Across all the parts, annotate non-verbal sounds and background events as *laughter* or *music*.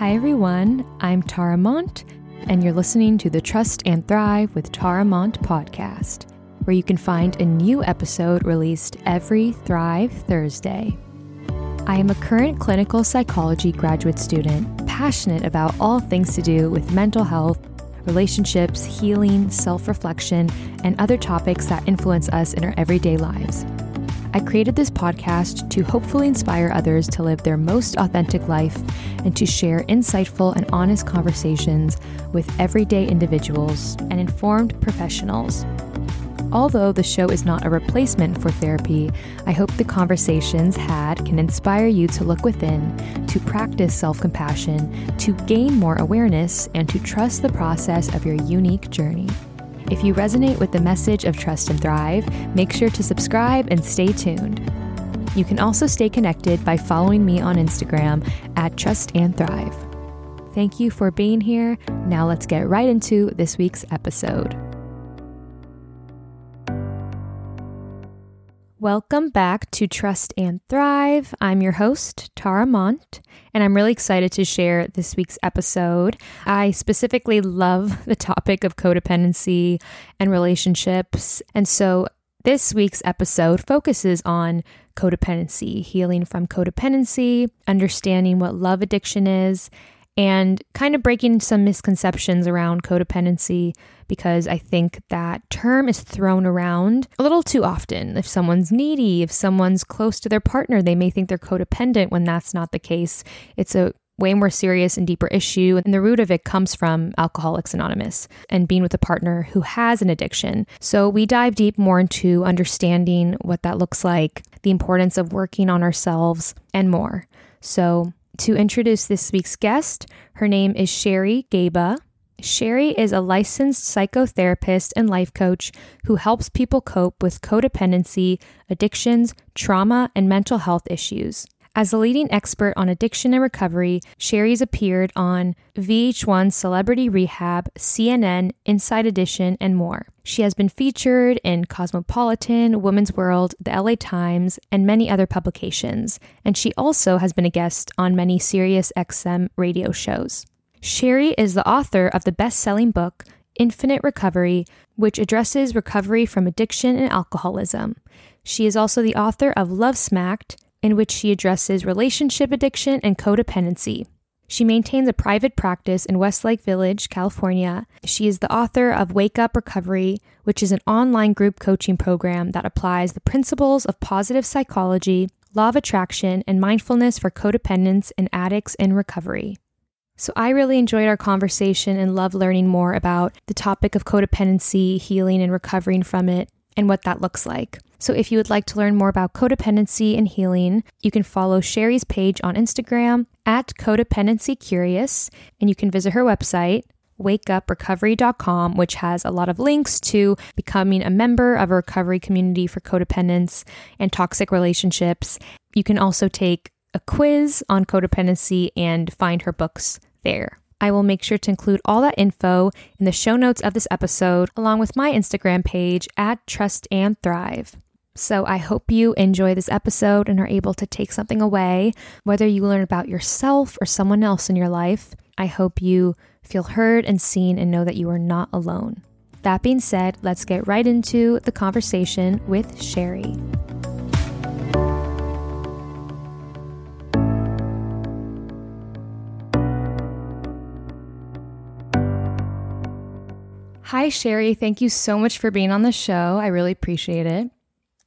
Hi, everyone. I'm Tara Mont, and you're listening to the Trust and Thrive with Tara Mont podcast, where you can find a new episode released every Thrive Thursday. I am a current clinical psychology graduate student, passionate about all things to do with mental health, relationships, healing, self reflection, and other topics that influence us in our everyday lives. I created this podcast to hopefully inspire others to live their most authentic life and to share insightful and honest conversations with everyday individuals and informed professionals. Although the show is not a replacement for therapy, I hope the conversations had can inspire you to look within, to practice self compassion, to gain more awareness, and to trust the process of your unique journey. If you resonate with the message of Trust and Thrive, make sure to subscribe and stay tuned. You can also stay connected by following me on Instagram at Trust and Thrive. Thank you for being here. Now let's get right into this week's episode. Welcome back to Trust and Thrive. I'm your host, Tara Mont, and I'm really excited to share this week's episode. I specifically love *laughs* the topic of codependency and relationships. And so this week's episode focuses on codependency, healing from codependency, understanding what love addiction is, and kind of breaking some misconceptions around codependency because I think that term is thrown around a little too often. If someone's needy, if someone's close to their partner, they may think they're codependent when that's not the case. It's a way more serious and deeper issue. And the root of it comes from Alcoholics Anonymous and being with a partner who has an addiction. So we dive deep more into understanding what that looks like, the importance of working on ourselves, and more. So to introduce this week's guest, her name is Sherry Gaba. Sherry is a licensed psychotherapist and life coach who helps people cope with codependency, addictions, trauma, and mental health issues. As a leading expert on addiction and recovery, Sherry's appeared on VH1 Celebrity Rehab, CNN, Inside Edition, and more. She has been featured in Cosmopolitan, Women's World, the LA Times, and many other publications, and she also has been a guest on many Sirius XM radio shows. Sherry is the author of the best selling book, Infinite Recovery, which addresses recovery from addiction and alcoholism. She is also the author of Love Smacked, in which she addresses relationship addiction and codependency. She maintains a private practice in Westlake Village, California. She is the author of Wake Up Recovery, which is an online group coaching program that applies the principles of positive psychology, law of attraction, and mindfulness for codependents and addicts in recovery. So I really enjoyed our conversation and love learning more about the topic of codependency, healing and recovering from it, and what that looks like. So if you would like to learn more about codependency and healing, you can follow Sherry's page on Instagram at Codependency Curious, and you can visit her website, wakeuprecovery.com, which has a lot of links to becoming a member of a recovery community for codependence and toxic relationships. You can also take a quiz on codependency and find her books there. I will make sure to include all that info in the show notes of this episode, along with my Instagram page at Trust and Thrive. So I hope you enjoy this episode and are able to take something away, whether you learn about yourself or someone else in your life. I hope you feel heard and seen and know that you are not alone. That being said, let's get right into the conversation with Sherry. Hi, Sherry. Thank you so much for being on the show. I really appreciate it.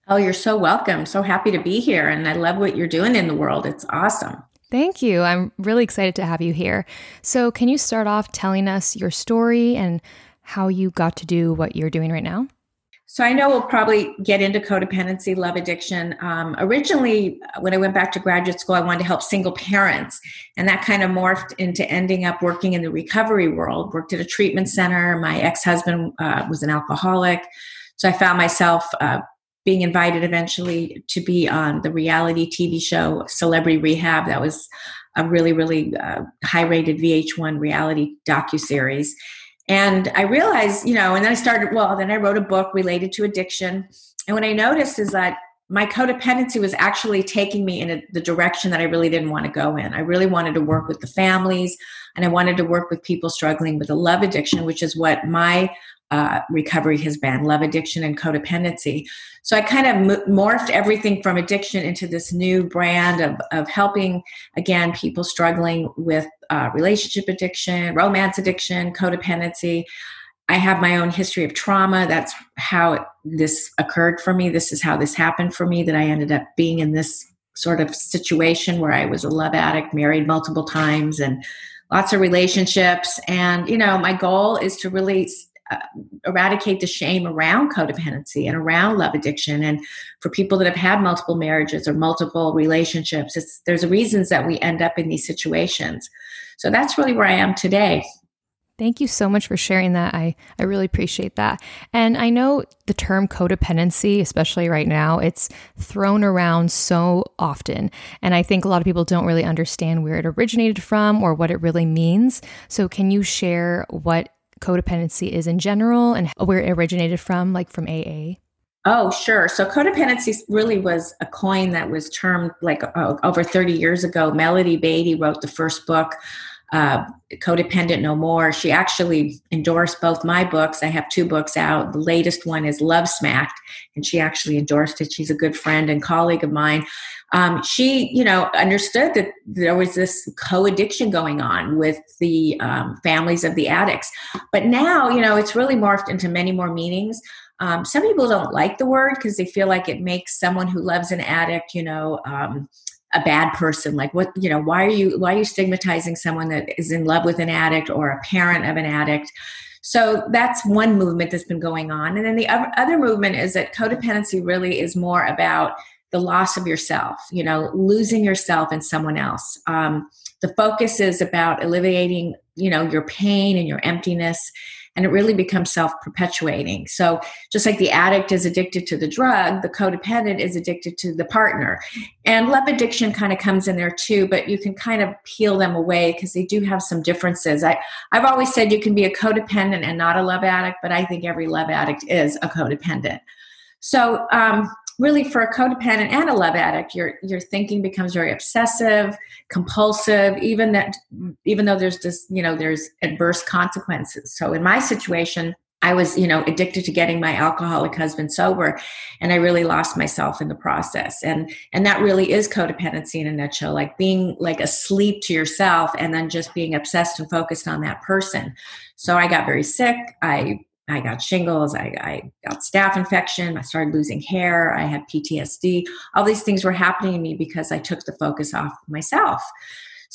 Oh, you're so welcome. So happy to be here. And I love what you're doing in the world. It's awesome. Thank you. I'm really excited to have you here. So, can you start off telling us your story and how you got to do what you're doing right now? So I know we'll probably get into codependency, love addiction. Um, originally, when I went back to graduate school, I wanted to help single parents, and that kind of morphed into ending up working in the recovery world. Worked at a treatment center. My ex-husband uh, was an alcoholic, so I found myself uh, being invited eventually to be on the reality TV show Celebrity Rehab. That was a really, really uh, high-rated VH1 reality docu series and I realized, you know, and then I started, well, then I wrote a book related to addiction. And what I noticed is that my codependency was actually taking me in a, the direction that I really didn't want to go in. I really wanted to work with the families and I wanted to work with people struggling with a love addiction, which is what my uh, recovery has been love addiction and codependency. So I kind of morphed everything from addiction into this new brand of, of helping, again, people struggling with uh, relationship addiction, romance addiction, codependency. I have my own history of trauma. That's how this occurred for me. This is how this happened for me that I ended up being in this sort of situation where I was a love addict, married multiple times, and lots of relationships. And, you know, my goal is to really uh, eradicate the shame around codependency and around love addiction. And for people that have had multiple marriages or multiple relationships, there's reasons that we end up in these situations. So that's really where I am today. Thank you so much for sharing that. I, I really appreciate that. And I know the term codependency, especially right now, it's thrown around so often. And I think a lot of people don't really understand where it originated from or what it really means. So, can you share what codependency is in general and where it originated from, like from AA? Oh, sure. So codependency really was a coin that was termed like uh, over 30 years ago. Melody Beattie wrote the first book uh, Codependent No More. She actually endorsed both my books. I have two books out. The latest one is Love Smacked, and she actually endorsed it. She's a good friend and colleague of mine. Um, she, you know, understood that there was this co-addiction going on with the um, families of the addicts. But now, you know, it's really morphed into many more meanings. Um, some people don't like the word because they feel like it makes someone who loves an addict, you know, um, a bad person? Like what you know why are you why are you stigmatizing someone that is in love with an addict or a parent of an addict? So that's one movement that's been going on. And then the other movement is that codependency really is more about the loss of yourself you know losing yourself in someone else. Um, the focus is about alleviating you know your pain and your emptiness and it really becomes self perpetuating. So, just like the addict is addicted to the drug, the codependent is addicted to the partner. And love addiction kind of comes in there too, but you can kind of peel them away because they do have some differences. I, I've always said you can be a codependent and not a love addict, but I think every love addict is a codependent. So, um, really for a codependent and a love addict your your thinking becomes very obsessive compulsive even that even though there's this you know there's adverse consequences. So in my situation i was you know addicted to getting my alcoholic husband sober and i really lost myself in the process. And and that really is codependency in a nutshell like being like asleep to yourself and then just being obsessed and focused on that person. So i got very sick. I I got shingles, I, I, got staph infection, I started losing hair, I had PTSD. All these things were happening to me because I took the focus off myself.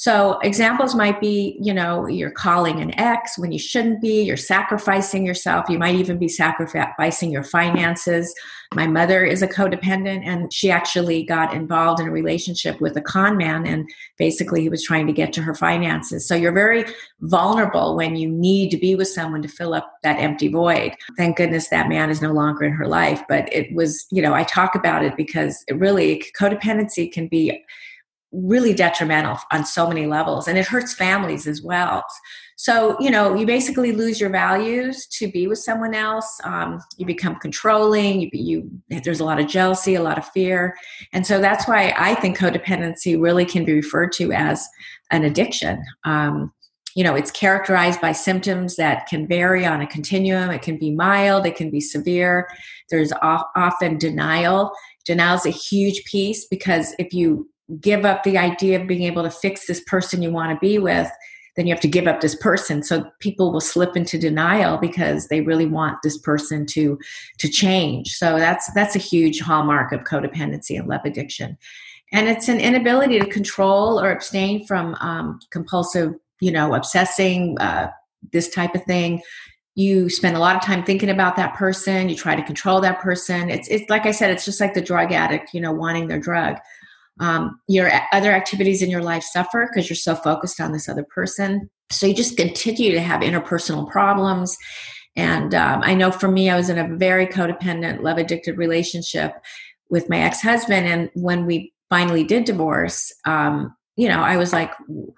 So examples might be, you know, you're calling an ex when you shouldn't be, you're sacrificing yourself, you might even be sacrificing your finances. My mother is a codependent and she actually got involved in a relationship with a con man and basically he was trying to get to her finances. So you're very vulnerable when you need to be with someone to fill up that empty void. Thank goodness that man is no longer in her life, but it was, you know, I talk about it because it really codependency can be really detrimental on so many levels and it hurts families as well. So you know you basically lose your values to be with someone else um, you become controlling you, you there's a lot of jealousy a lot of fear and so that's why i think codependency really can be referred to as an addiction. Um, you know it's characterized by symptoms that can vary on a continuum. It can be mild it can be severe. There's often denial. Denial is a huge piece because if you give up the idea of being able to fix this person you want to be with, then you have to give up this person. So people will slip into denial because they really want this person to to change. So that's that's a huge hallmark of codependency and love addiction. And it's an inability to control or abstain from um, compulsive, you know, obsessing, uh, this type of thing you spend a lot of time thinking about that person you try to control that person it's, it's like i said it's just like the drug addict you know wanting their drug um, your other activities in your life suffer because you're so focused on this other person. So you just continue to have interpersonal problems. And um, I know for me, I was in a very codependent, love addicted relationship with my ex husband. And when we finally did divorce, um, you know, I was like,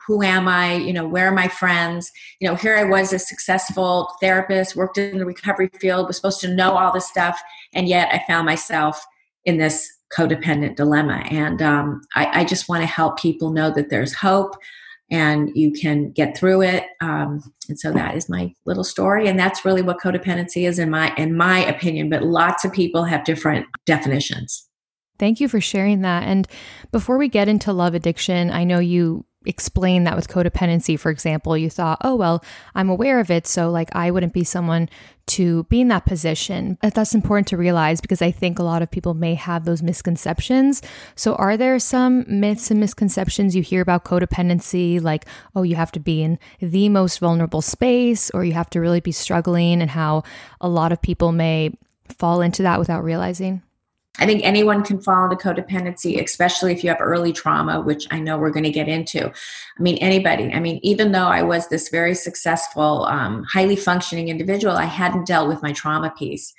who am I? You know, where are my friends? You know, here I was a successful therapist, worked in the recovery field, was supposed to know all this stuff. And yet I found myself in this codependent dilemma. And um, I, I, just want to help people know that there's hope and you can get through it. Um, and so that is my little story, and that's really what codependency is in my in my opinion. But lots of people have different definitions. Thank you for sharing that. And before we get into love addiction, I know you explain that with codependency, for example, you thought, oh, well, I'm aware of it. So, like, I wouldn't be someone to be in that position. But that's important to realize because I think a lot of people may have those misconceptions. So, are there some myths and misconceptions you hear about codependency, like, oh, you have to be in the most vulnerable space or you have to really be struggling, and how a lot of people may fall into that without realizing? I think anyone can fall into codependency, especially if you have early trauma, which I know we're going to get into. I mean, anybody. I mean, even though I was this very successful, um, highly functioning individual, I hadn't dealt with my trauma piece.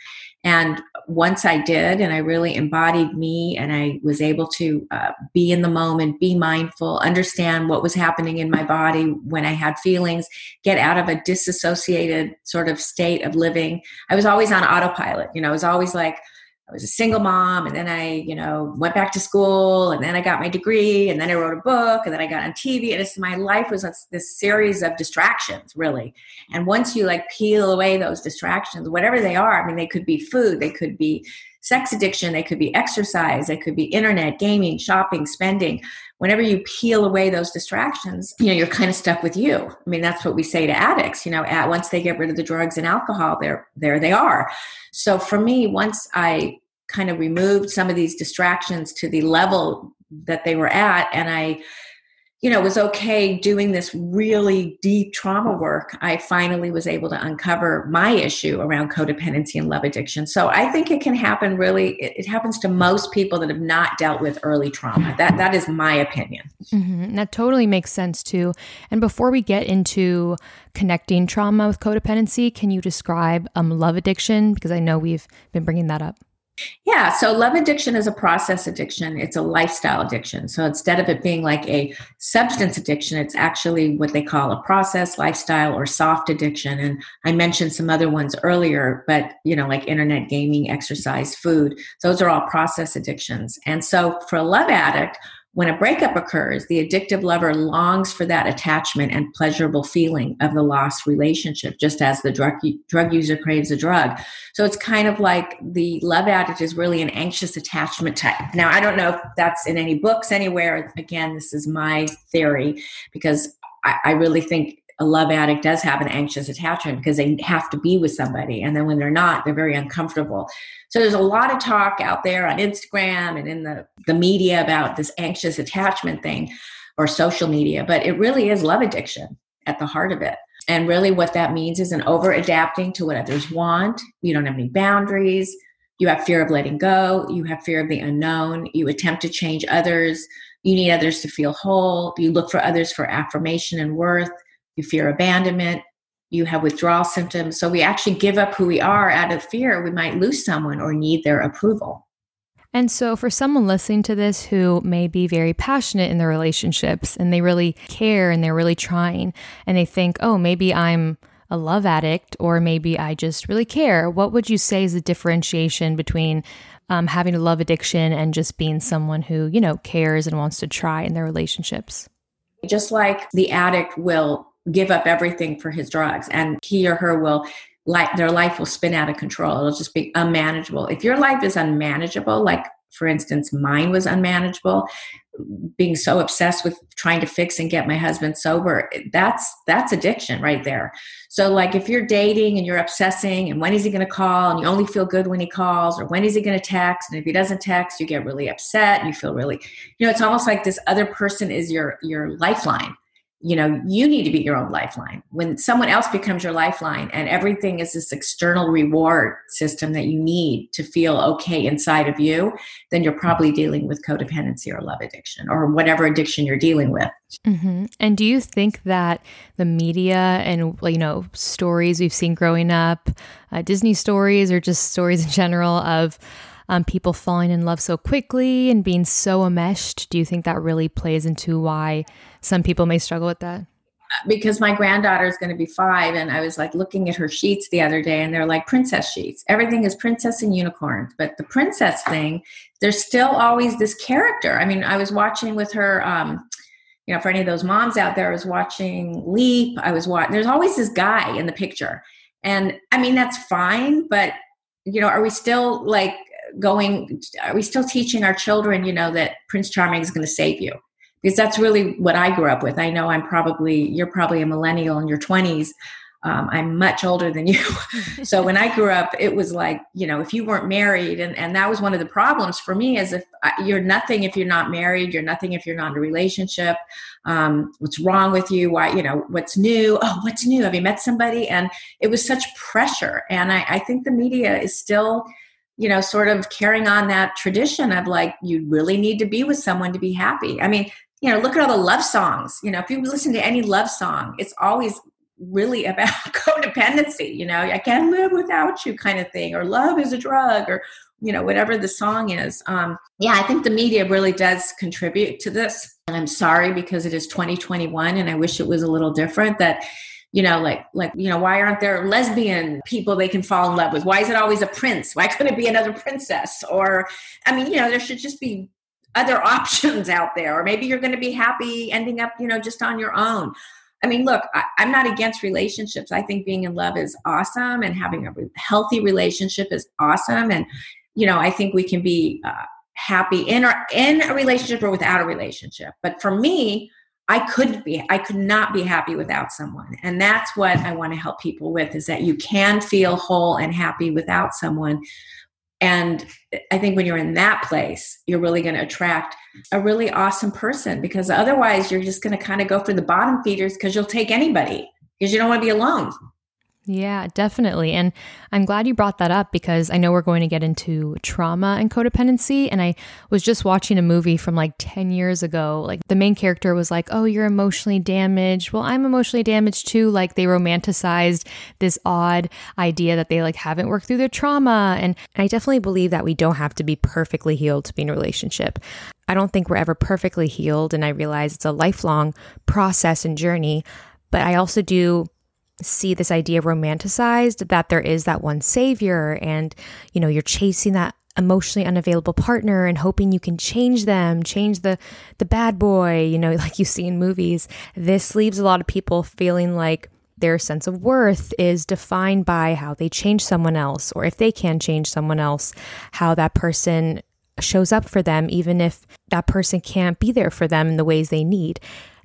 And once I did, and I really embodied me, and I was able to uh, be in the moment, be mindful, understand what was happening in my body when I had feelings, get out of a disassociated sort of state of living. I was always on autopilot. You know, I was always like, I was a single mom and then I, you know, went back to school and then I got my degree and then I wrote a book and then I got on TV and it's my life was this series of distractions really. And once you like peel away those distractions, whatever they are, I mean, they could be food, they could be sex addiction, they could be exercise, they could be internet, gaming, shopping, spending. Whenever you peel away those distractions, you know, you're kind of stuck with you. I mean, that's what we say to addicts, you know, at once they get rid of the drugs and alcohol, there there they are. So for me, once I kind of removed some of these distractions to the level that they were at. And i you know was okay doing this really deep trauma work. I finally was able to uncover my issue around codependency and love addiction. So i think it can happen really it, it happens to most people that have not dealt with early trauma. That that is my opinion. Mm-hmm. that totally makes sense too. And before we get into connecting trauma with codependency can you describe um, love addiction? Because i know we've been bringing that up yeah, so love addiction is a process addiction. It's a lifestyle addiction. So instead of it being like a substance addiction, it's actually what they call a process, lifestyle, or soft addiction. And I mentioned some other ones earlier, but you know, like internet gaming, exercise, food, those are all process addictions. And so for a love addict, when a breakup occurs, the addictive lover longs for that attachment and pleasurable feeling of the lost relationship, just as the drug, drug user craves a drug. So it's kind of like the love addict is really an anxious attachment type. Now, I don't know if that's in any books anywhere. Again, this is my theory because I, I really think a love addict does have an anxious attachment because they have to be with somebody. And then when they're not, they're very uncomfortable. So there's a lot of talk out there on Instagram and in the, the media about this anxious attachment thing or social media, but it really is love addiction at the heart of it. And really, what that means is an over adapting to what others want. You don't have any boundaries. You have fear of letting go. You have fear of the unknown. You attempt to change others. You need others to feel whole. You look for others for affirmation and worth you fear abandonment, you have withdrawal symptoms. So we actually give up who we are out of fear we might lose someone or need their approval. And so, for someone listening to this who may be very passionate in their relationships and they really care and they're really trying, and they think, oh, maybe I'm a love addict or maybe I just really care, what would you say is the differentiation between um, having a love addiction and just being someone who, you know, cares and wants to try in their relationships? Just like the addict will give up everything for his drugs and he or her will like their life will spin out of control. It'll just be unmanageable. If your life is unmanageable like for instance mine was unmanageable being so obsessed with trying to fix and get my husband sober that's that's addiction right there. So like if you're dating and you're obsessing and when is he going to call and you only feel good when he calls or when is he going to text and if he doesn't text you get really upset and you feel really you know it's almost like this other person is your your lifeline you know you need to be your own lifeline when someone else becomes your lifeline and everything is this external reward system that you need to feel okay inside of you then you're probably dealing with codependency or love addiction or whatever addiction you're dealing with mm-hmm. and do you think that the media and you know stories we've seen growing up uh, disney stories or just stories in general of um, people falling in love so quickly and being so enmeshed? Do you think that really plays into why some people may struggle with that? because my granddaughter is going to be five and i was like looking at her sheets the other day and they're like princess sheets everything is princess and unicorns, but the princess thing there's still always this character i mean i was watching with her um, you know for any of those moms out there i was watching leap i was watching there's always this guy in the picture and i mean that's fine but you know are we still like going are we still teaching our children you know that prince charming is going to save you because that's really what I grew up with. I know I'm probably, you're probably a millennial in your 20s. Um, I'm much older than you. *laughs* so when I grew up, it was like, you know, if you weren't married, and, and that was one of the problems for me is if I, you're nothing if you're not married, you're nothing if you're not in a relationship. Um, what's wrong with you? Why, you know, what's new? Oh, what's new? Have you met somebody? And it was such pressure. And I, I think the media is still, you know, sort of carrying on that tradition of like, you really need to be with someone to be happy. I mean, you know, look at all the love songs. You know, if you listen to any love song, it's always really *laughs* about codependency. You know, I can't live without you, kind of thing, or love is a drug, or you know, whatever the song is. Um, yeah, I think the media really does contribute to this, and I'm sorry because it is 2021, and I wish it was a little different. That you know like like you know why aren't there lesbian people they can fall in love with? Why is it always a prince? Why *laughs* couldn't it be another princess? Or i mean you know there should just be other *laughs* options out there. Or maybe you're going to be happy ending up you know just on your own. I mean look I, am not against relationships. I think being in love is awesome and having a healthy relationship is awesome. And you know i think we can be uh, happy in or in a relationship or without a relationship. But for me i couldn't be i could not be happy without someone and that's what i want to help people with is that you can feel whole and happy without someone and I think when you're in that place, you're really going to attract a really awesome person because otherwise you're just going to kind of go for the bottom feeders because you'll take anybody because you don't want to be alone. Yeah, definitely. And I'm glad you brought that up because I know we're going to get into trauma and codependency. And I was just watching a movie from like 10 years ago. Like the main character was like, Oh, you're emotionally damaged. Well, I'm emotionally damaged too. Like they romanticized this odd idea that they like haven't worked through their trauma. And I definitely believe that we don't have to be perfectly healed to be in a relationship. I don't think we're ever perfectly healed. And I realize it's a lifelong process and journey. But I also do see this idea romanticized that there is that one savior and you know you're chasing that emotionally unavailable partner and hoping you can change them change the the bad boy you know *laughs* like you see in movies. This leaves a lot of people feeling like their sense of worth is defined by how they change someone else or if they can change someone else how that person shows up for them even if that person can't be there for them in the ways they need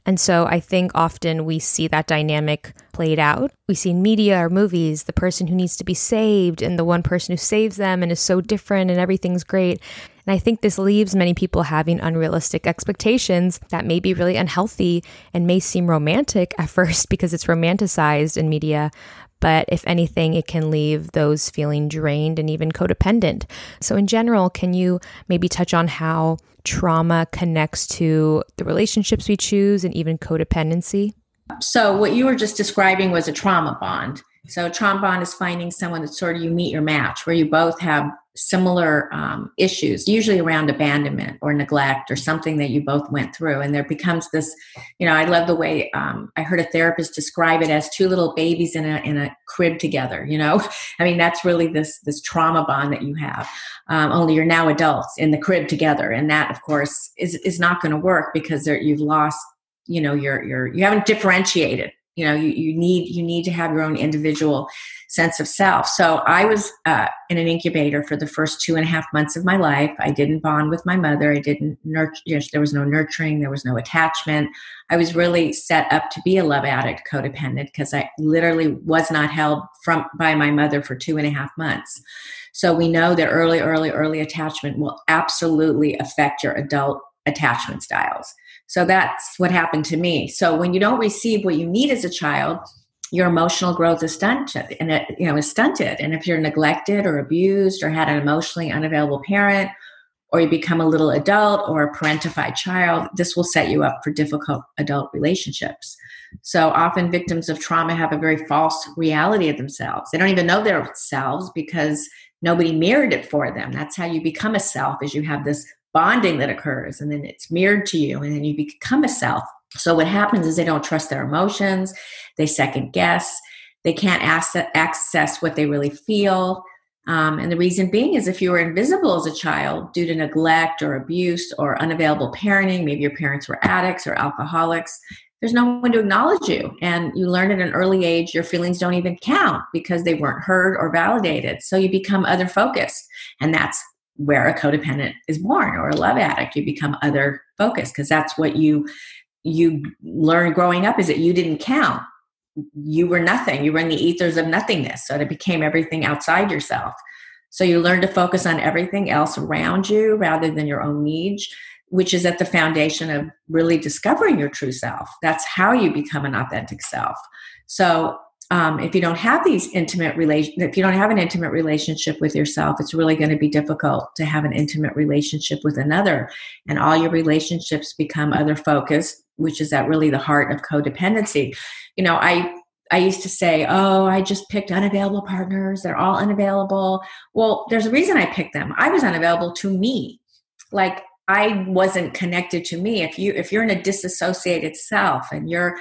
and so I think often we see that dynamic played out. We see in media or movies the person who needs to be saved and the one person who saves them and is so different and everything's great. And I think this leaves many people having unrealistic expectations that may be really unhealthy and may seem romantic at *laughs* first because it's romanticized in media. But if anything, it can leave those feeling drained and even codependent. So, in general, can you maybe touch on how trauma connects to the relationships we choose and even codependency? So, what you were just describing was a trauma bond. So, a trauma bond is finding someone that sort of you meet your match, where you both have similar um, issues, usually around abandonment or neglect or something that you both went through. And there becomes this, you know, I love the way um, I heard a therapist describe it as two little babies in a in a crib together. You know, *laughs* I mean that's really this this trauma bond that you have. Um, only you're now adults in the crib together, and that of course is is not going to work because you've lost. You know, you're you haven't differentiated you know you, you need you need to have your own individual sense of self. So i was uh, in an incubator for the first two and a half months of my life. I didn't bond with my mother. I didn't nurture you know, there was no nurturing. There was no attachment. I was really set up to be a love addict codependent because i literally was not held from by my mother for two and a half months. So we know that early early early attachment will absolutely affect your adult attachment styles. So that's what happened to me. So when you don't receive what you need as a child, your emotional growth is stunted and it you know is stunted. And if you're neglected or abused or had an emotionally unavailable parent, or you become a little adult or a parentified child, this will set you up for difficult adult relationships. So often victims of trauma have a very false reality of themselves. They don't even know their selves because nobody mirrored it for them. That's how you become a self, is you have this bonding that occurs and then it's mirrored to you and then you become a self So what happens is they don't trust their emotions, they second guess, they can't access what they really feel. Um, and the reason being is if you were invisible as a child due to neglect or abuse or unavailable parenting, maybe your parents were addicts or alcoholics, there's no one to acknowledge you. And you learn at an early age your feelings don't even count because they weren't heard or validated. So you become other focused. And that's where a codependent is born or a love addict. You become other focused because that's what you you learn growing up is that you didn't count. You were nothing. You were in the ethers of nothingness. So it became everything outside yourself. So you learn to focus on everything else around you rather than your own needs, which is at the foundation of really discovering your true self. That's how you become an authentic self. So um, if you don't have these intimate relation if you don't have an intimate relationship with yourself it's really going to be difficult to have an intimate relationship with another and all your relationships become other focused which is at really the heart of codependency you know i i used to say oh i just picked unavailable partners they're all unavailable well there's a reason i picked them i was unavailable to me like i wasn't connected to me if you if you're in a disassociated self and you're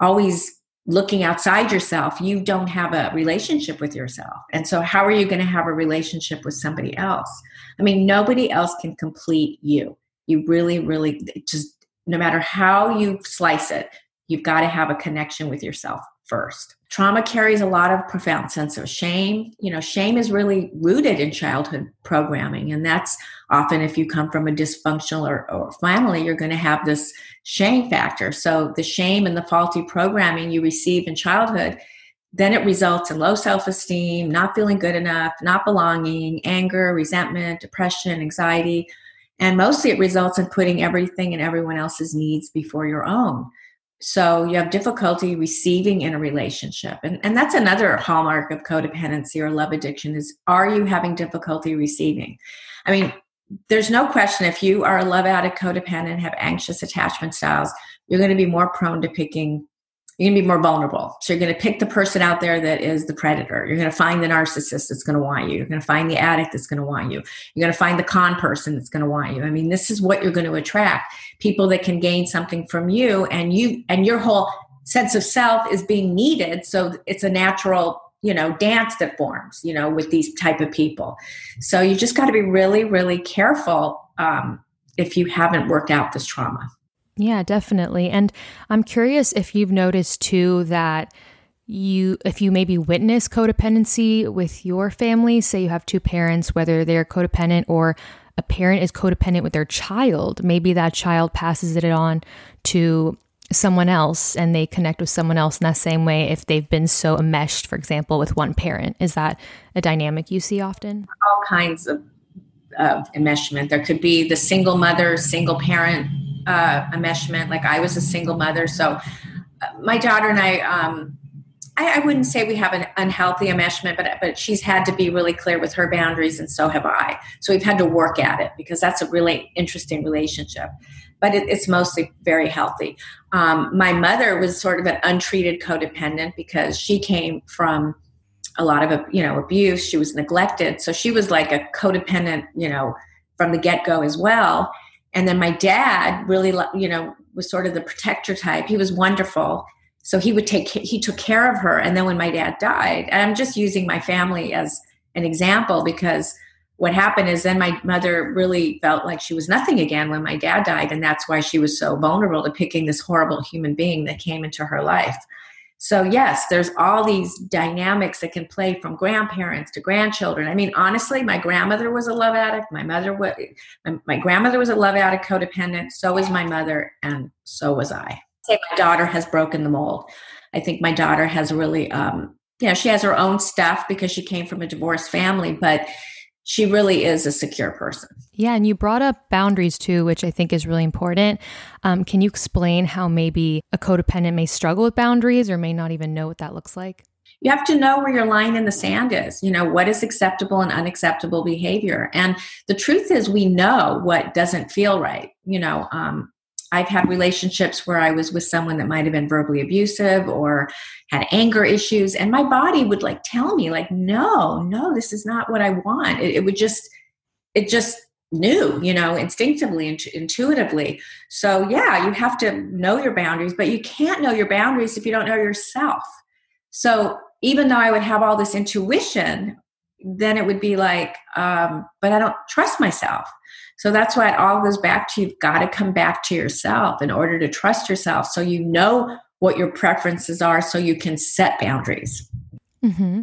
always looking outside yourself, you don't have a relationship with yourself. And so, how are you going to have a relationship with somebody else? I mean, nobody else can complete you. You really, really just, no matter how you slice it, you've got to have a connection with yourself first. Trauma carries a lot of profound sense of shame. You know, shame is really rooted in childhood programming, and that's often if you come from a dysfunctional or, or family, you're going to have this shame factor. So the shame and the faulty programming you receive in childhood, then it results in low self-esteem, not feeling good enough, not belonging, anger, resentment, depression, anxiety, and mostly it results in putting everything and everyone else's needs before your own. So you have difficulty receiving in a relationship. And, and that's another hallmark of codependency or love addiction is are you having difficulty receiving? I mean there's no question if you are a love addict codependent have anxious attachment styles you're going to be more prone to picking you're going to be more vulnerable. So you're going to pick the person out there that is the predator. You're going to find the narcissist that's going to want you. You're going to find the addict that's going to want you. You're going to find the con person that's going to want you. I mean, this is what you're going to attract. People that can gain something from you and you and your whole sense of self is being needed. So it's a natural you know dance that forms you know with these type of people so you just got to be really really careful um, if you haven't worked out this trauma yeah, definitely. And I'm curious if you've noticed too that you if you maybe witness codependency with your family, say you have two parents whether they're codependent or a parent is codependent with their child, maybe that child passes it on to someone else and they connect with someone else in that same way if they've been so enmeshed, for example, with one parent. Is that a dynamic you see often? All kinds of uh, enmeshment. There could be the single mother, single parent uh, enmeshment. Like I was a single mother, so uh, my daughter and I. Um, I, I wouldn't say we have an unhealthy enmeshment, but but she's had to be really clear with her boundaries, and so have I. So we've had to work at it because that's a really interesting relationship but it, it's mostly very healthy. Um, my mother was sort of an untreated codependent because she came from a lot of you know abuse. She was neglected, so she was like a codependent, you know, from the get go as well. And then my dad really, you know, was sort of the protector type. He was wonderful. So he would take, he took care of her. And then when my dad died, and I'm just using my family as an example because what happened is then my mother really felt like she was nothing again when my dad died. And that's why she was so vulnerable to picking this horrible human being that came into her life. So, yes, there's all these dynamics that can play from grandparents to grandchildren. I mean, honestly, my grandmother was a love addict. My mother was, my, grandmother was a love addict codependent. So was my mother, and so was I. My daughter has broken the mold. I think my daughter has really, um, you know, she has her own stuff because she came from a divorced family, but she really is a secure person. Yeah, and you brought up boundaries too, which I think is really important. Um, can you explain how maybe a codependent may struggle with boundaries or may not even know what that looks like? You have to know where your line in the sand is. You know, what is acceptable and unacceptable behavior. And the truth is, we know what doesn't feel right. You know, um, I've had relationships where I was with someone that might have been verbally abusive or had anger issues, and my body would like tell me, like, no, no, this is not what I want. It, it would just, it just knew, you know, instinctively and intuitively. So, yeah, you have to know your boundaries, but you can't know your boundaries if you don't know yourself. So, even though I would have all this intuition, then it would be like, um, but I don't trust myself. So that's why it all goes back to you've got to come back to yourself in order to trust yourself so you know what your preferences are so you can set boundaries. Mm-hmm.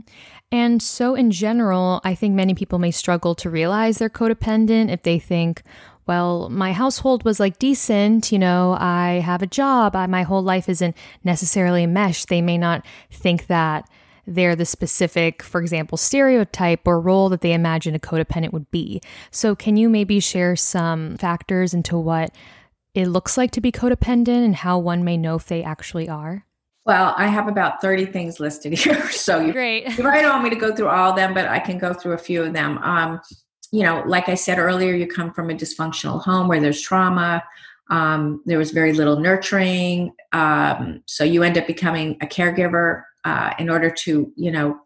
And so, in general, I think many people may struggle to realize they're codependent if they think, well, my household was like decent, you know, I have a job, I, my whole life isn't necessarily a mesh. They may not think that they're the specific, for example, stereotype or role that they imagine a codependent would be. So, can you maybe share some factors into what it looks like to be codependent and how one may know if they actually are? Well, I have about 30 things listed *laughs* here. So you, Great. you don't want me to go through all of them, but I can go through a few of them. Um, you know, like I said earlier, you come from a dysfunctional home where there's trauma. Um, there was very little nurturing. Um, so you end up becoming a caregiver uh, in order to, you know,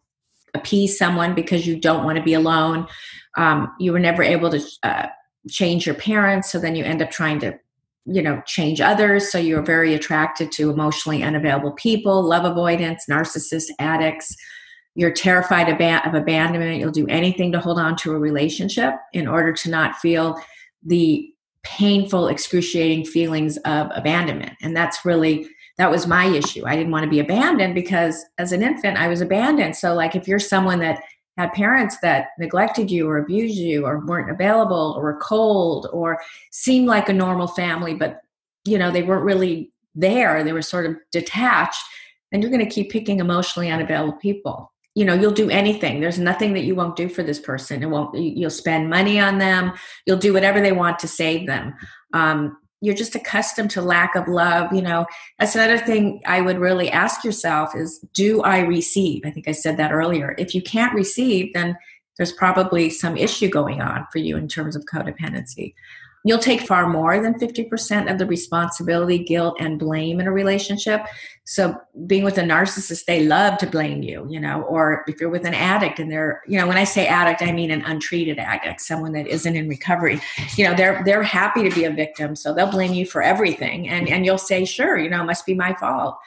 appease someone because you don't want to be alone. Um, you were never able to uh, change your parents. So then you end up trying to you know change others so you're very attracted to emotionally unavailable people love avoidance narcissists addicts you're terrified of, of abandonment you'll do anything to hold on to a relationship in order to not feel the painful excruciating feelings of abandonment and that's really that was my issue. I didn't want to be abandoned because as an infant i was abandoned. So like if you're someone that had parents that neglected you or abused you or weren't available or were cold or seemed like a normal family but you know they weren't really there they were sort of detached and you're going to keep picking emotionally unavailable people. You know you'll do anything. There's nothing that you won't do for this person. It won't you'll spend money on them. You'll do whatever they want to save them. Um, you're just accustomed to lack of love you know. That's another thing i would really ask yourself is do i receive? I think i said that earlier. If you can't receive then there's probably some issue going on for you in terms of codependency You'll take far more than 50% of the responsibility, guilt, and blame in a relationship. So, being with a narcissist, they love to blame you, you know, or if you're with an addict and they're, you know, when I say addict, I mean an untreated addict, someone that isn't in recovery. You know, they're they're happy to be a victim, so they'll blame you for everything, and and you'll say, sure, you know, it must be my fault.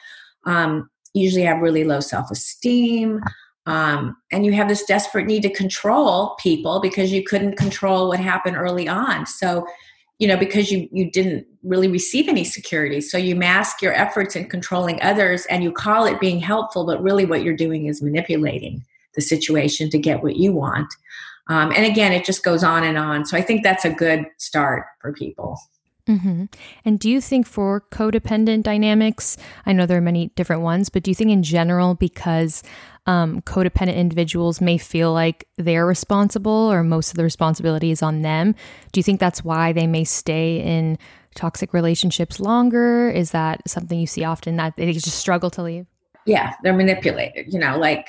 Um, usually have really low self esteem. Um, and you have this desperate need to control people because you couldn't control what happened early on. So you know because you you didn't really receive any security so you mask your efforts in controlling others and you call it being helpful but really what you're doing is manipulating the situation to get what you want um, and again it just goes on and on so i think that's a good start for people Mm-hmm. And do you think for codependent dynamics, I know there are many different ones, but do you think in general, because um, codependent individuals may feel like they're responsible or most of the responsibility is on them, do you think that's why they may stay in toxic relationships longer? Is that something you see often that they just struggle to leave? Yeah, they're manipulated. You know, like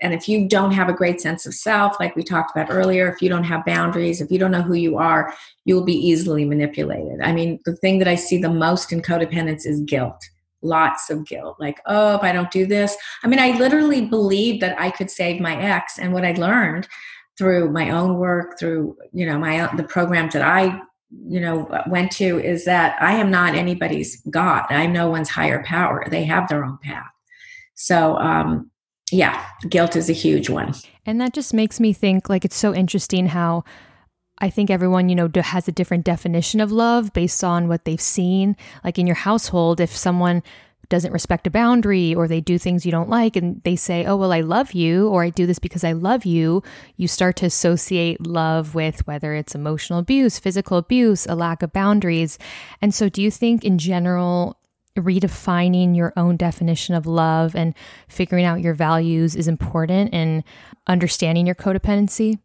and if you don't have a great sense of self like we talked about earlier if you don't have boundaries if you don't know who you are you will be easily manipulated i mean the thing that i see the most in codependence is guilt lots of guilt like oh if i don't do this i mean i literally believed that i could save my ex and what i learned through my own work through you know my the programs that i you know went to is that i am not anybody's god. I'm no one's higher power. They have their own path. So um yeah, guilt is a huge one. And that just makes me think like it's so interesting how I think everyone, you know, has a different definition of love based on what they've seen. Like in your household, if someone doesn't respect a boundary or they do things you don't like and they say, Oh, well, I love you, or I do this because I love you, you start to associate love with whether it's emotional abuse, physical abuse, a lack of boundaries. And so, do you think in general, redefining your own definition of love and figuring out your values is important in understanding your codependency?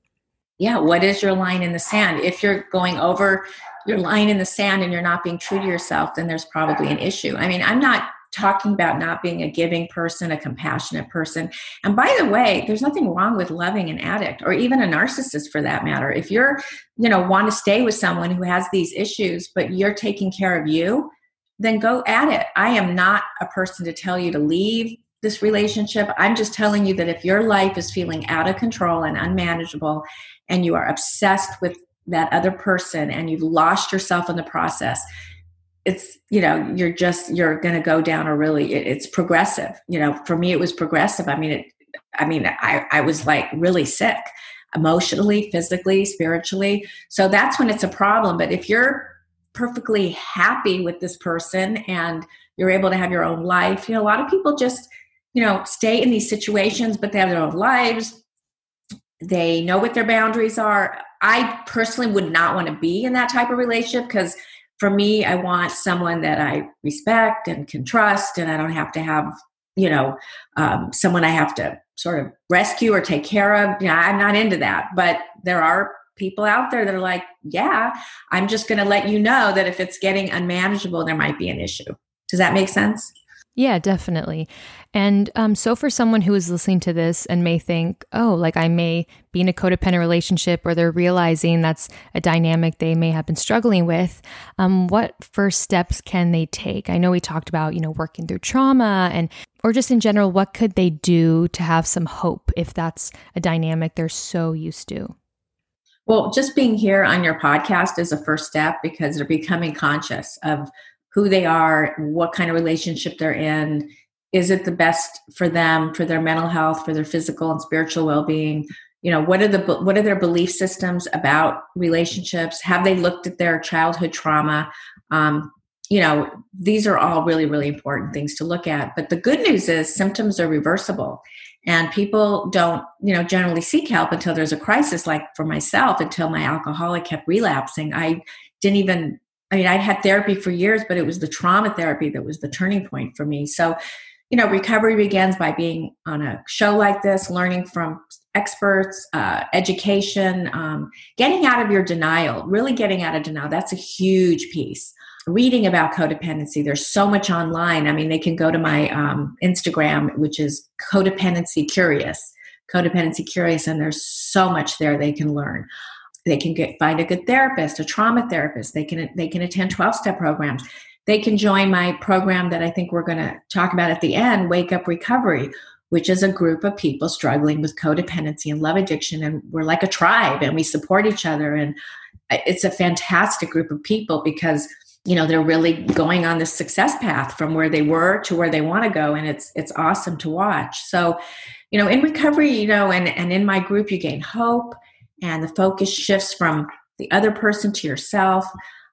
Yeah, what is your line in the sand? If you're going over your line in the sand and you're not being true to yourself, then there's probably an issue. I mean, I'm not talking about not being a giving person, a compassionate person. And by the way, there's nothing wrong with loving an addict or even a narcissist for that matter. If you're, you know, want to stay with someone who has these issues, but you're taking care of you, then go at it. I am not a person to tell you to leave this relationship. I'm just telling you that if your life is feeling out of control and unmanageable and you are obsessed with that other person and you've lost yourself in the process it's you know you're just you're going to go down a really it, it's progressive. You know for me it was progressive. I mean it i mean i i was like really sick emotionally physically spiritually. So that's when it's a problem. But if you're perfectly happy with this person and you're able to have your own life you know a lot of people just you know stay in these situations but they have their own lives. They know what their boundaries are. I personally would not want to be in that type of relationship because for me i want someone that i respect and can trust and i don't have to have you know um, someone i have to sort of rescue or take care of. Know, i'm not into that but there are people out there that are like yeah i'm just going to let you know that if it's getting unmanageable there might be an issue. Does that make sense yeah, definitely. And um, so, for someone who is listening to this and may think, oh, like I may be in a codependent relationship, or they're realizing that's a dynamic they may have been struggling with, um, what first steps can they take? I know we talked about, you know, working through trauma and, or just in general, what could they do to have some hope if that's a dynamic they're so used to? Well, just being here on your podcast is a first step because they're becoming conscious of who they are, what kind of relationship they're in. Is it the best for them, for their mental health, for their physical and spiritual well-being? You know, what are the what are their belief systems about relationships? Have they looked at their childhood trauma? Um, you know, these are all really, really important things to look at. But the good news is symptoms are reversible. And people don't, you know, generally seek help until there's a crisis. Like for myself, until my alcoholic kept relapsing, I didn't even I mean, I'd had therapy for years, but it was the trauma therapy that was the turning point for me. So, you know, recovery begins by being on a show like this, learning from experts, uh, education, um, getting out of your denial, really getting out of denial. That's a huge piece. Reading about codependency, there's so much online. I mean, they can go to my um, Instagram, which is codependency curious, codependency curious, and there's so much there they can learn they can get find a good therapist a trauma therapist. They can they can attend 12 step programs. They can join my program that i think we're going to talk about at the end wake up recovery which is a group of people struggling with codependency and love addiction and we're like a tribe and we support each other and it's a fantastic group of people because you know they're really going on this success path from where they were to where they want to go and it's it's awesome to watch. So you know in recovery you know and and in my group you gain hope and the focus shifts from the other person to yourself.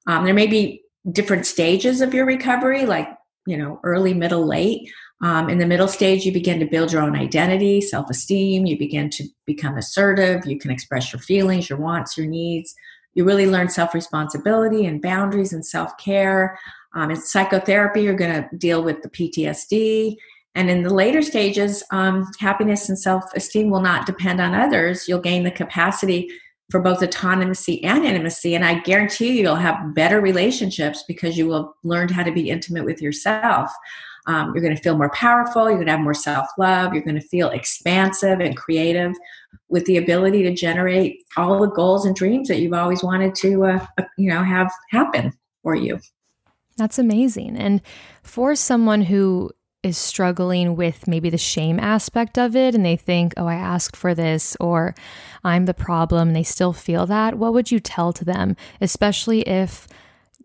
Um, there may be different stages of your recovery, like you know, early, middle, late. Um, in the middle stage, you begin to build your own identity, self esteem. You begin to become assertive. You can express your feelings, your wants, your needs. You really learn self responsibility and boundaries and self care. Um, in psychotherapy, you're going to deal with the PTSD and in the later stages, um, happiness and self esteem will not depend on others. You'll gain the capacity for both autonomy and intimacy. And I guarantee you, you'll have better relationships because you will learn how to be intimate with yourself. Um, you're going to feel more powerful. You're going to have more self love. You're going to feel expansive and creative with the ability to generate all the goals and dreams that you've always wanted to, uh, you know, have happen for you. That's amazing. And for someone who is struggling with maybe the shame aspect of it and they think, oh, I asked for this or I'm the problem, they still feel that, what would you tell to them, especially if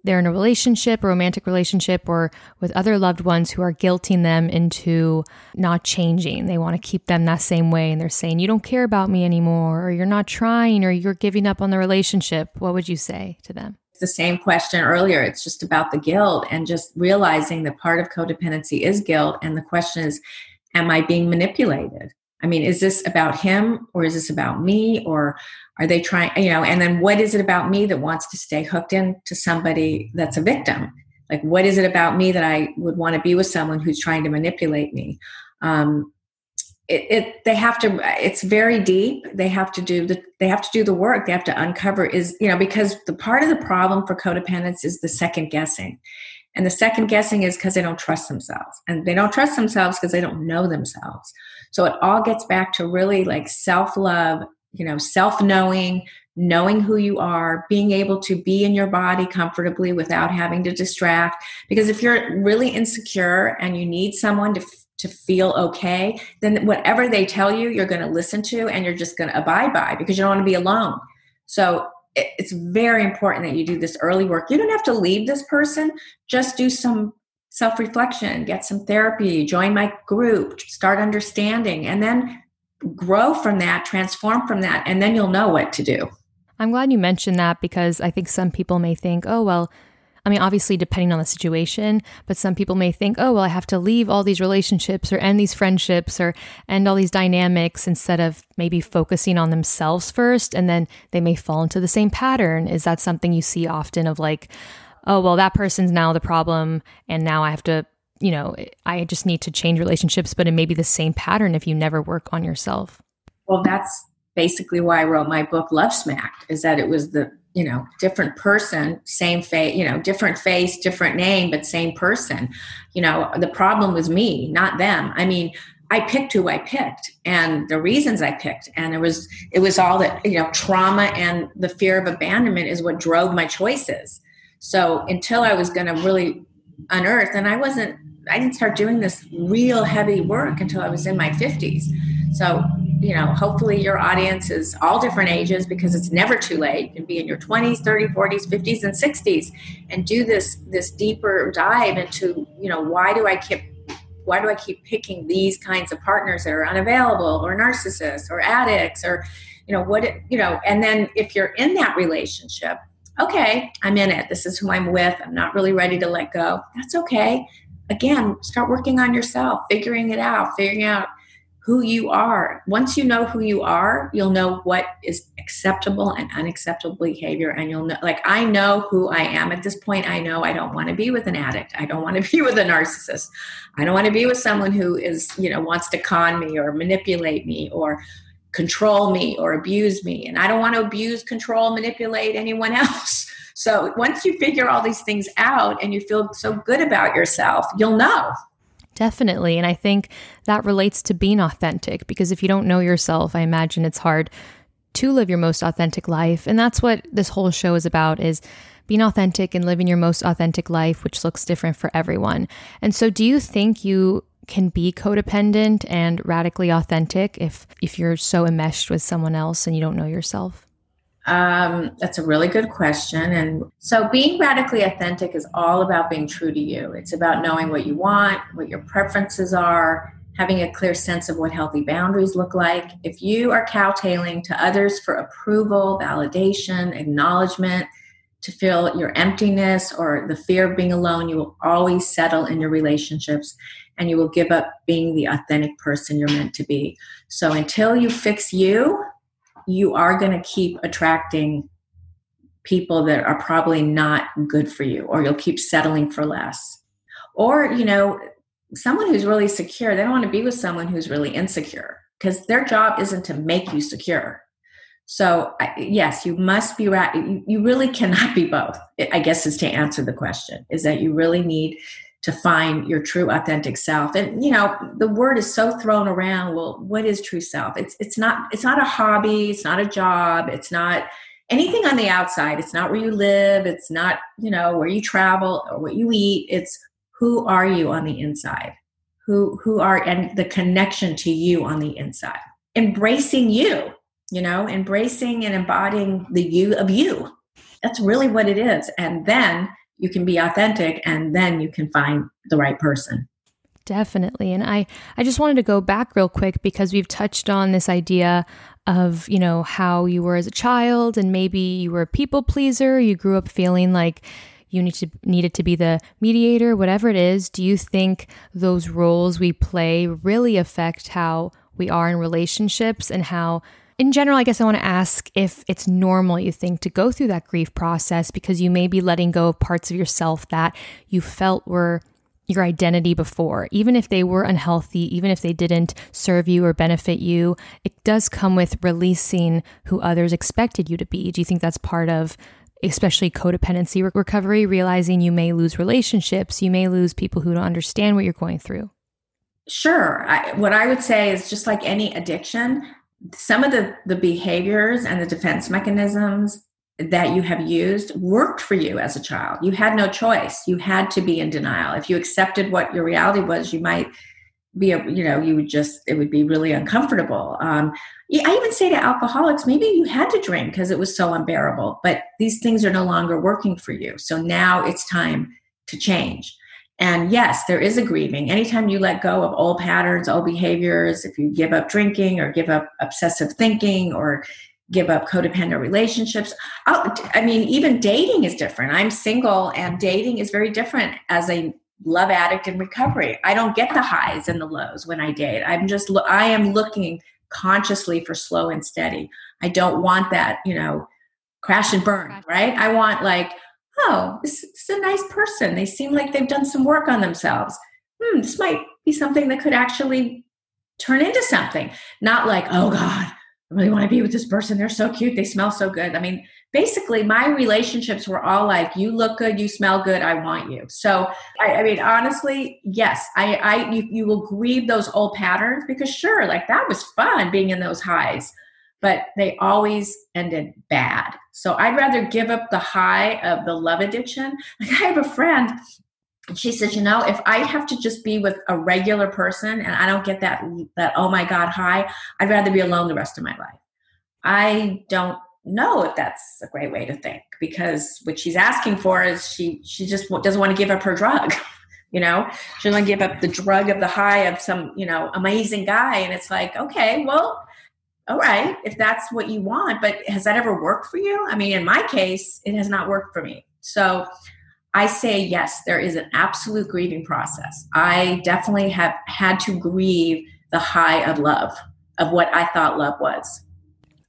they're in a relationship, a romantic relationship, or with other loved ones who are guilting them into not changing. They want to keep them that same way. And they're saying, You don't care about me anymore, or you're not trying, or you're giving up on the relationship. What would you say to them? The same question earlier. It's just about the guilt and just realizing that part of codependency is guilt. And the question is, am I being manipulated? I mean, is this about him or is this about me? Or are they trying, you know, and then what is it about me that wants to stay hooked into somebody that's a victim? Like, what is it about me that I would want to be with someone who's trying to manipulate me? Um, it, it, they have to it's very deep. They have to do the they have to do the work. They have to uncover is you know because the part of the problem for codependence is the second guessing. And the second guessing is because they don't trust themselves. And they don't trust themselves because they don't know themselves. So it all gets back to really like self-love you know self-knowing knowing who you are being able to be in your body comfortably without having to distract. Because if you're really insecure and you need someone to to feel okay, then whatever they tell you, you're going to listen to and you're just going to abide by because you don't want to be alone. So it's very important that you do this early work. You don't have to leave this person, just do some self reflection, get some therapy, join my group, start understanding, and then grow from that, transform from that, and then you'll know what to do. I'm glad you mentioned that because I think some people may think, oh, well, I mean, obviously, depending on the situation, but some people may think, oh, well, I have to leave all these relationships or end these friendships or end all these dynamics instead of maybe focusing on themselves first. And then they may fall into the same pattern. Is that something you see often of like, oh, well, that person's now the problem. And now I have to, you know, I just need to change relationships, but it may be the same pattern if you never work on yourself. Well, that's basically why I wrote my book Love Smacked is that it was the you know different person same face you know different face different name but same person. You know the problem was me not them. I mean i picked who i picked and the reasons i picked. And it was it was all that you know trauma and the fear of abandonment is what drove my choices. So until i was going to really unearth and i wasn't i didn't start doing this real heavy work until i was in my 50s so you know, hopefully your audience is all different ages because it's never too late. You can be in your 20s, 30s, 40s, 50s, and 60s and do this this deeper dive into, you know, why do I keep why do I keep picking these kinds of partners that are unavailable or narcissists or addicts or you know what you know and then if you're in that relationship okay i'm in it. This is who i'm with. I'm not really ready to let go. That's okay. Again start working on yourself figuring it out figuring out who you are. Once you know who you are, you'll know what is acceptable and unacceptable behavior. And you'll know, like, I know who I am at this point. I know I don't want to be with an addict. I don't want to *laughs* be with a narcissist. I don't want to be with someone who is, you know, wants to con me or manipulate me or control me or abuse me. And I don't want to abuse, control, manipulate anyone *laughs* else. So once you figure all these things out and you feel so good about yourself, you'll know. Definitely. And I think that relates to being authentic because if you don't know yourself, I imagine it's hard to live your most authentic life. And that's what this whole show is about is being authentic and living your most authentic life, which looks different for everyone. And so do you think you can be codependent and radically authentic if if you're so enmeshed with someone else and you don't know yourself? Um, that's a really good question. And so, being radically authentic is all about being true to you. It's about knowing what you want, what your preferences are, having a clear sense of what healthy boundaries look like. If you are cowtailing to others for approval, validation, acknowledgement, to feel your emptiness or the fear of being alone, you will always settle in your relationships and you will give up being the authentic person you're meant to be. So, until you fix you, you are going to keep attracting people that are probably not good for you or you'll keep settling for less. Or you know someone who's really secure they don't want to be with someone who's really insecure because their job isn't to make you secure. So yes you must be right you really cannot be both i guess is to answer the question is that you really need to find your true authentic self. And you know the word is so thrown around well what is true self? It's it's not it's not a hobby it's not a job it's not anything on the outside. It's not where you live it's not you know where you travel or what you eat. It's who are you on the inside? Who who are and the connection to you on the inside. Embracing you you know embracing and embodying the you of you. That's really what it is. And then you can be authentic and then you can find the right person. Definitely. And i i just wanted to go back real quick because we've touched on this idea of you know how you were as a child and maybe you were a people pleaser. You grew up feeling like you need to needed to be the mediator whatever it is. Do you think those roles we play really affect how we are in relationships and how in general, I guess I want to ask if it's normal, you think, to go through that grief process because you may be letting go of parts of yourself that you felt were your identity before. Even if they were unhealthy, even if they didn't serve you or benefit you, it does come with releasing who others expected you to be. Do you think that's part of especially codependency re- recovery, realizing you may lose relationships, you may lose people who don't understand what you're going through? Sure. I, what I would say is just like any addiction, some of the, the behaviors and the defense mechanisms that you have used worked for you as a child. You had no choice. You had to be in denial. If you accepted what your reality was, you might be a you know you would just it would be really uncomfortable um, i even say to alcoholics maybe you had to drink because it was so unbearable but these things are no longer working for you so now it's time to change and yes there is a grieving anytime you let go of old patterns old behaviors if you give up drinking or give up obsessive thinking or give up codependent relationships oh, I'll, i mean even dating is different i'm single and dating is very different as a love addict in recovery. I don't get the highs and the lows when I date. I'm just I am looking consciously for slow and steady. I don't want that, you know, crash and burn, right? I want like, oh, this, is a nice person. They seem like they've done some work on themselves. Hmm, this might be something that could actually turn into something. Not like, oh God, I really want to be with this person. They're so cute. They smell so good. I mean, basically my relationships were all like you look good you smell good i want you so i, I mean honestly yes i i you, you will grieve those old patterns because sure like that was fun being in those highs but they always ended bad so i'd rather give up the high of the love addiction. Like i have a friend she says you know if i have to just be with a regular person and i don't get that that oh my god high i'd rather be alone the rest of my life. I don't know if that's a great way to think because what she's asking for is she she just doesn't want to give up her drug *laughs* you know? She doesn't want to give up the drug of the high of some you know amazing guy. And it's like okay well all right if that's what you want but has that ever worked for you? I mean in my case it has not worked for me. So i say yes there is an absolute grieving process. I definitely have had to grieve the high of love of what i thought love was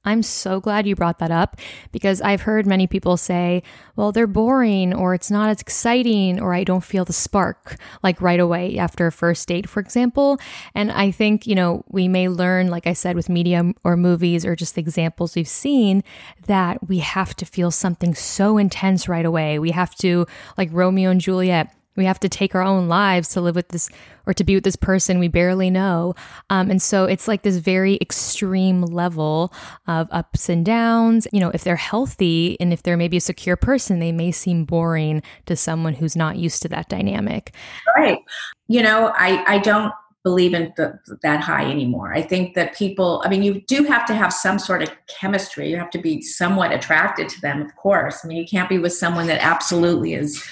I'm so glad you brought that up because I've heard many people say, well, they're boring or it's not as exciting or I don't feel the spark like right away after a first date, for example. And I think, you know, we may learn, like I said, with media or movies or just the examples we've seen, that we have to feel something so intense right away. We have to, like Romeo and Juliet, we have to take our own lives to live with this or to be with this person we barely know. Um, and so it's like this very extreme level of ups and downs. You know, if they're healthy and if they're maybe a secure person, they may seem boring to someone who's not used to that dynamic. Right. You know, I, I don't believe in the, that high anymore. I think that people, I mean, you do have to have some sort of chemistry. You have to be somewhat attracted to them, of course. I mean, you can't be with someone that absolutely is,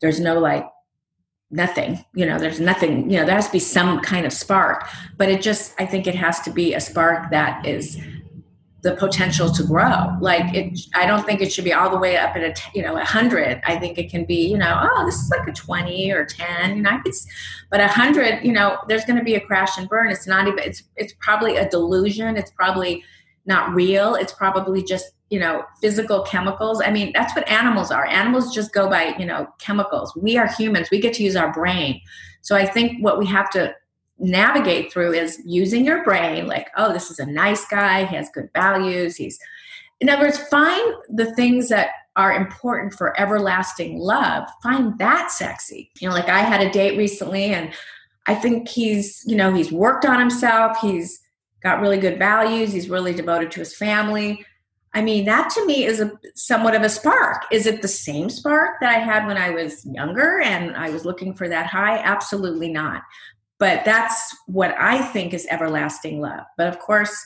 there's no like nothing you know there's nothing you know there has to be some kind of spark but it just i think it has to be a spark that is the potential to grow. Like it i don't think it should be all the way up at a you know a hundred. I think it can be you know oh this is like a 20 or 10 you know I could, but a hundred you know there's going to be a crash and burn. It's not even it's it's probably a delusion. It's probably not real. It's probably just you know physical chemicals. I mean that's what animals are. Animals just go by you know chemicals. We are humans. We get to use our brain. So i think what we have to navigate through is using your brain like oh this is a nice guy. He has good values. He's in other words find the things that are important for everlasting love. Find that sexy. You know like i had a date recently and i think he's you know he's worked on himself. He's got really good values he's really devoted to his family I mean, that to me is a somewhat of a spark. Is it the same spark that I had when I was younger and I was looking for that high? Absolutely not. But that's what I think is everlasting love. But of course,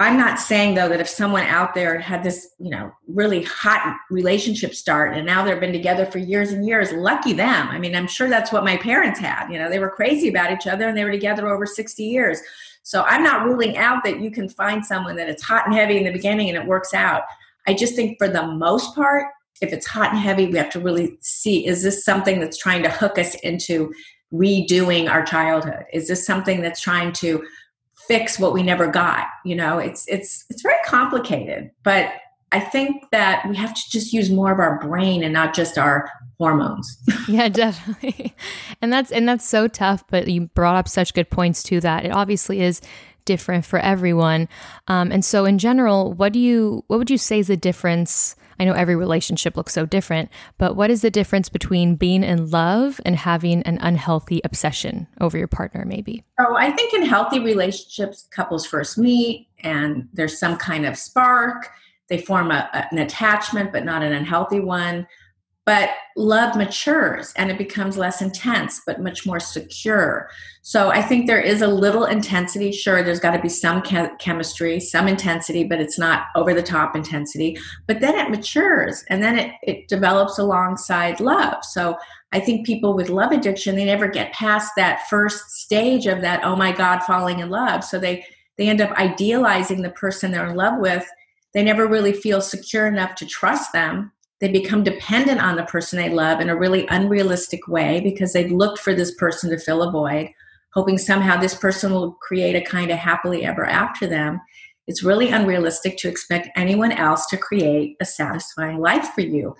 I'm not saying though that if someone out there had this, you know, really hot relationship start and now they've been together for years and years, lucky them. I mean, I'm sure that's what my parents had. You know, they were crazy about each other and they were together over 60 years. So I'm not ruling out that you can find someone that it's hot and heavy in the beginning and it works out. I just think for the most part, if it's hot and heavy, we have to really see is this something that's trying to hook us into redoing our childhood? Is this something that's trying to fix what we never got? You know, it's it's it's very complicated, but I think that we have to just use more of our brain and not just our hormones. *laughs* yeah, definitely. *laughs* And that's and that's so tough, but you brought up such good points to that. It obviously is different for everyone. Um, and so in general, what do you what would you say is the difference? I know every relationship looks so different, but what is the difference between being in love and having an unhealthy obsession over your partner, maybe? Oh, I think in healthy relationships, couples first meet and there's some kind of spark. They form a, an attachment, but not an unhealthy one. But love matures and it becomes less intense but much more secure. So i think there is a little intensity. Sure there's got to be some chemistry some intensity but it's not over the top intensity. But then it matures and then it, it develops alongside love. So i think people with love addiction they never get past that first stage of that oh my god falling in love. So they they end up idealizing the person they're in love with they never really feel secure enough to trust them they become dependent on the person they love in a really unrealistic way because they've looked for this person to fill a void, hoping somehow this person will create a kind of happily ever after them. It's really unrealistic to expect anyone else to create a satisfying life for you.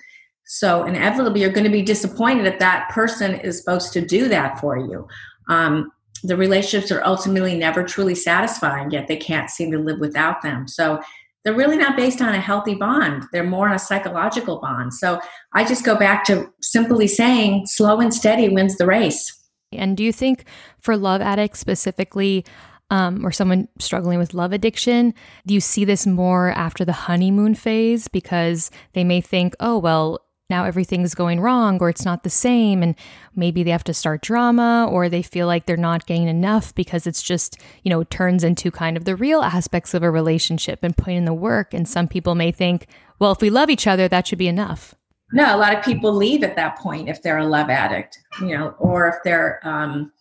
So, inevitably, you're going to be disappointed if that person is supposed to do that for you. Um, the relationships are ultimately never truly satisfying, yet they can't seem to live without them. So, they're really not based on a healthy bond. They're more on a psychological bond. So I just go back to simply saying slow and steady wins the race. And do you think for love addicts specifically, um, or someone struggling with love addiction, do you see this more after the honeymoon phase? Because they may think, oh, well, now everything's going wrong or it's not the same and maybe they have to start drama or they feel like they're not getting enough because it's just you know turns into kind of the real aspects of a relationship and putting in the work. And some people may think well if we love each other that should be enough. No a lot of people leave at that point if they're a love addict you know or if they're um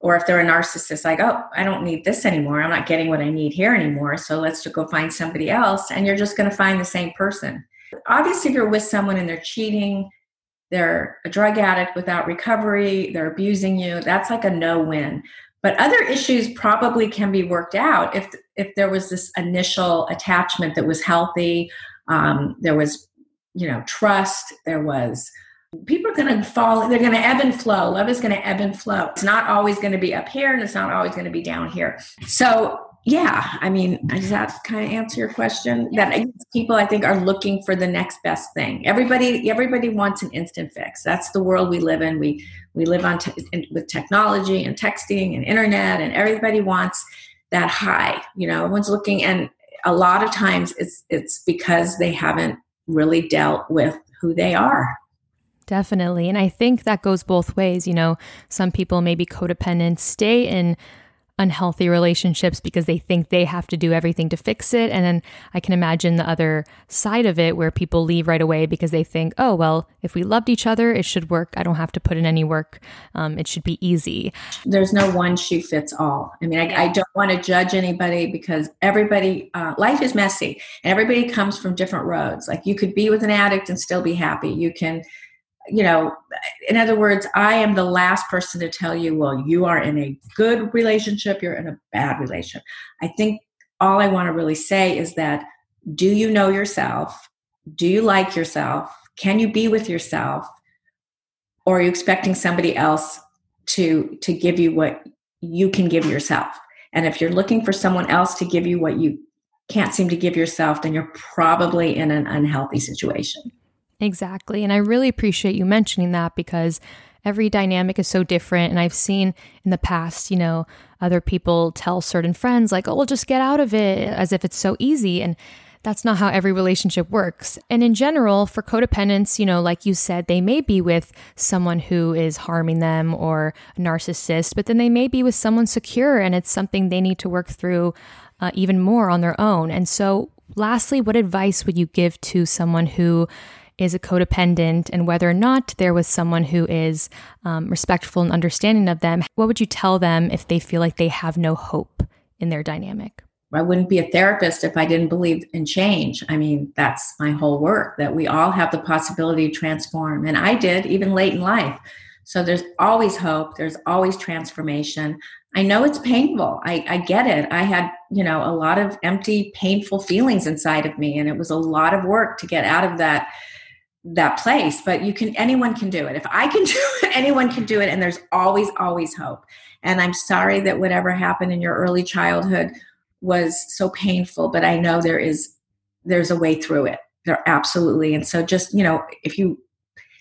or if they're a narcissist like oh i don't need this anymore. I'm not getting what i need here anymore. So let's just go find somebody else. And you're just going to find the same person Obviously, if you're with someone and they're cheating, they're a drug addict without recovery, they're abusing you, that's like a no win. But other issues probably can be worked out if if there was this initial attachment that was healthy, um, there was you know trust, there was people are going to fall they're going to ebb and flow love is going to ebb and flow it's not always going to be up here and it's not always going to be down here so yeah, I mean, does that kind of answer your question? That people, I think, are looking for the next best thing. Everybody, everybody wants an instant fix. That's the world we live in. We we live on te- in, with technology and texting and internet, and everybody wants that high. You know, everyone's looking, and a lot of times it's it's because they haven't really dealt with who they are. Definitely, and I think that goes both ways. You know, some people maybe codependent stay in unhealthy relationships because they think they have to do everything to fix it. And then I can imagine the other side of it where people leave right away because they think, oh, well, if we loved each other, it should work. I don't have to put in any work. Um, it should be easy. There's no one shoe fits all. I mean, I, I don't want to judge anybody because everybody, uh, life is messy and everybody comes from different roads. Like you could be with an addict and still be happy. You can you know, in other words, I am the last person to tell you, well, you are in a good relationship, you're in a bad relationship. I think all I want to really say is that do you know yourself? Do you like yourself? Can you be with yourself? Or are you expecting somebody else to to give you what you can give yourself? And if you're looking for someone else to give you what you can't seem to give yourself, then you're probably in an unhealthy situation. Exactly. And I really appreciate you mentioning that because every dynamic is so different. And I've seen in the past, you know, other people tell certain friends, like, oh, we'll just get out of it as if it's so easy. And that's not how every relationship works. And in general, for codependents, you know, like you said, they may be with someone who is harming them or a narcissist, but then they may be with someone secure and it's something they need to work through uh, even more on their own. And so, lastly, what advice would you give to someone who is a codependent and whether or not there was someone who is um, respectful and understanding of them, what would you tell them if they feel like they have no hope in their dynamic? I wouldn't be a therapist if I didn't believe in change. I mean, that's my whole work that we all have the possibility to transform. And I did, even late in life. So there's always hope, there's always transformation. I know it's painful. I, I get it. I had, you know, a lot of empty, painful feelings inside of me, and it was a lot of work to get out of that that place but you can anyone can do it. If i can *laughs* do it anyone can do it and there's always always hope. And i'm sorry that whatever happened in your early childhood was so painful but i know there is there's a way through it. There absolutely. And so just you know if you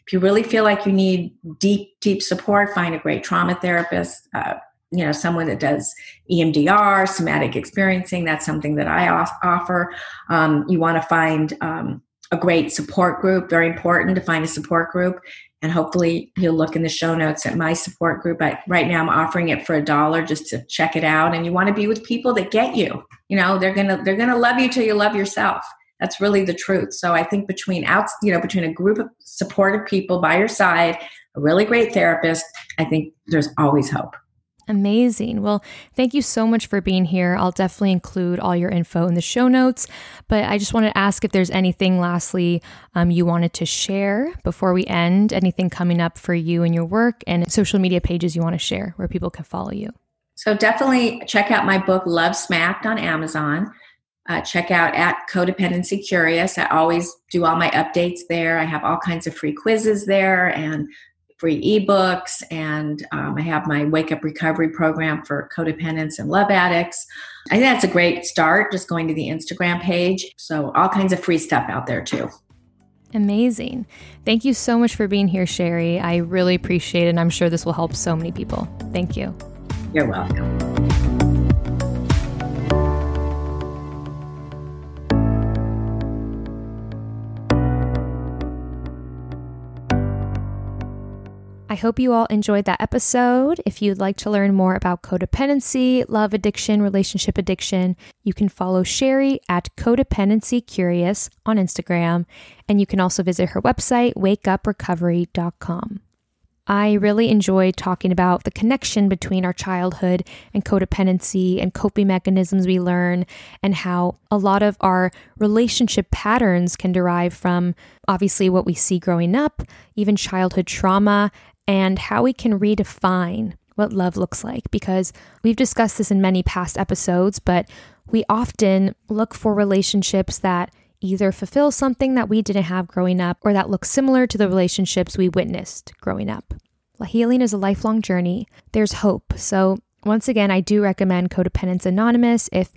if you really feel like you need deep deep support find a great trauma therapist uh, you know someone that does emdr somatic experiencing that's something that i offer. Um, you want to find um, a great support group. Very important to find a support group. And hopefully you'll look in the show notes at my support group. I, right now I'm offering it for a dollar just to check it out. And you want to be with people that get you. You know, they're gonna they're gonna love you till you love yourself. That's really the truth. So I think between out, you know, between a group of supportive people by your side, a really great therapist, I think there's always hope. Amazing. Well, thank you so much for being here. I'll definitely include all your info in the show notes. But I just wanted to ask if there's anything, lastly, um, you wanted to share before we end, anything coming up for you and your work, and social media pages you want to share where people can follow you. So definitely check out my book, Love Smacked, on Amazon. Uh, check out at Codependency Curious. I always do all my updates there. I have all kinds of free quizzes there and free ebooks, and um, I have my Wake Up Recovery program for codependents and love addicts. I think that's a great start, just going to the Instagram page. So, all kinds of free stuff out there too. Amazing. Thank you so much for being here, Sherry. I really appreciate it, and I'm sure this will help so many people. Thank you. You're welcome. Hope you all enjoyed that episode. If you'd like to learn more about codependency, love addiction, relationship addiction, you can follow Sherry at Codependency Curious on Instagram, and you can also visit her website, wakeuprecovery.com. I really enjoyed talking about the connection between our childhood and codependency and coping mechanisms we learn, and how a lot of our relationship patterns can derive from obviously what we see growing up, even childhood trauma, and how we can redefine what love looks like because we've discussed this in many past episodes, but we often look for relationships that either fulfill something that we didn't have growing up or that look similar to the relationships we witnessed growing up. Healing is a lifelong journey. There's hope. So, once again, I do recommend Codependence Anonymous if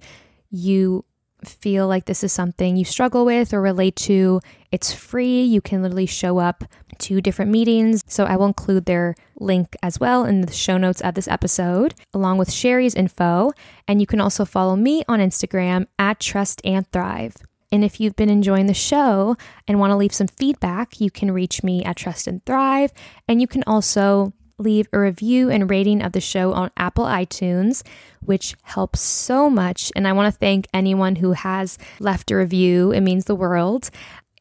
you feel like this is something you struggle with or relate to, it's free. You can literally show up to different meetings. So I will include their link as well in the show notes of this episode, along with Sherry's info. And you can also follow me on Instagram at Trust and Thrive. And if you've been enjoying the show and want to leave some feedback, you can reach me at Trust and Thrive. And you can also leave a review and rating of the show on Apple iTunes, which helps so much. And I want to thank anyone who has left a review. It means the world.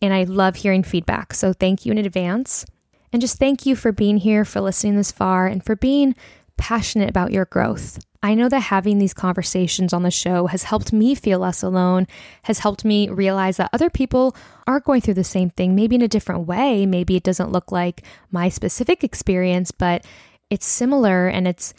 And I love hearing feedback. So thank you in advance. And just thank you for being here, for listening this far, and for being passionate about your growth. I know that having these conversations on the show has helped me feel less alone, has helped me realize that other people are going through the same thing, maybe in a different way. Maybe it doesn't look like my specific experience, but it's similar and it's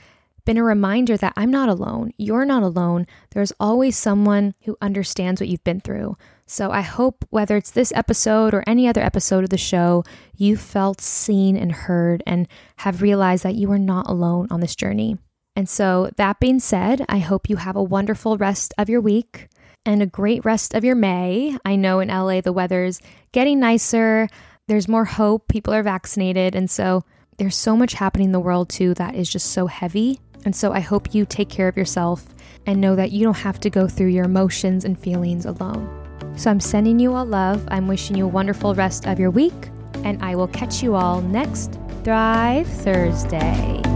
been a reminder that I'm not alone. You're not alone. There's always someone who understands what you've been through. So I hope whether it's this episode or any other episode of the show, you felt seen and heard and have realized that you are not alone on this journey. And so, that being said, I hope you have a wonderful rest of your week and a great rest of your May. I know in LA the weather's getting nicer, there's more hope, people are vaccinated. And so, there's so much happening in the world too that is just so heavy. And so, I hope you take care of yourself and know that you don't have to go through your emotions and feelings alone. So, I'm sending you all love. I'm wishing you a wonderful rest of your week, and I will catch you all next Thrive Thursday.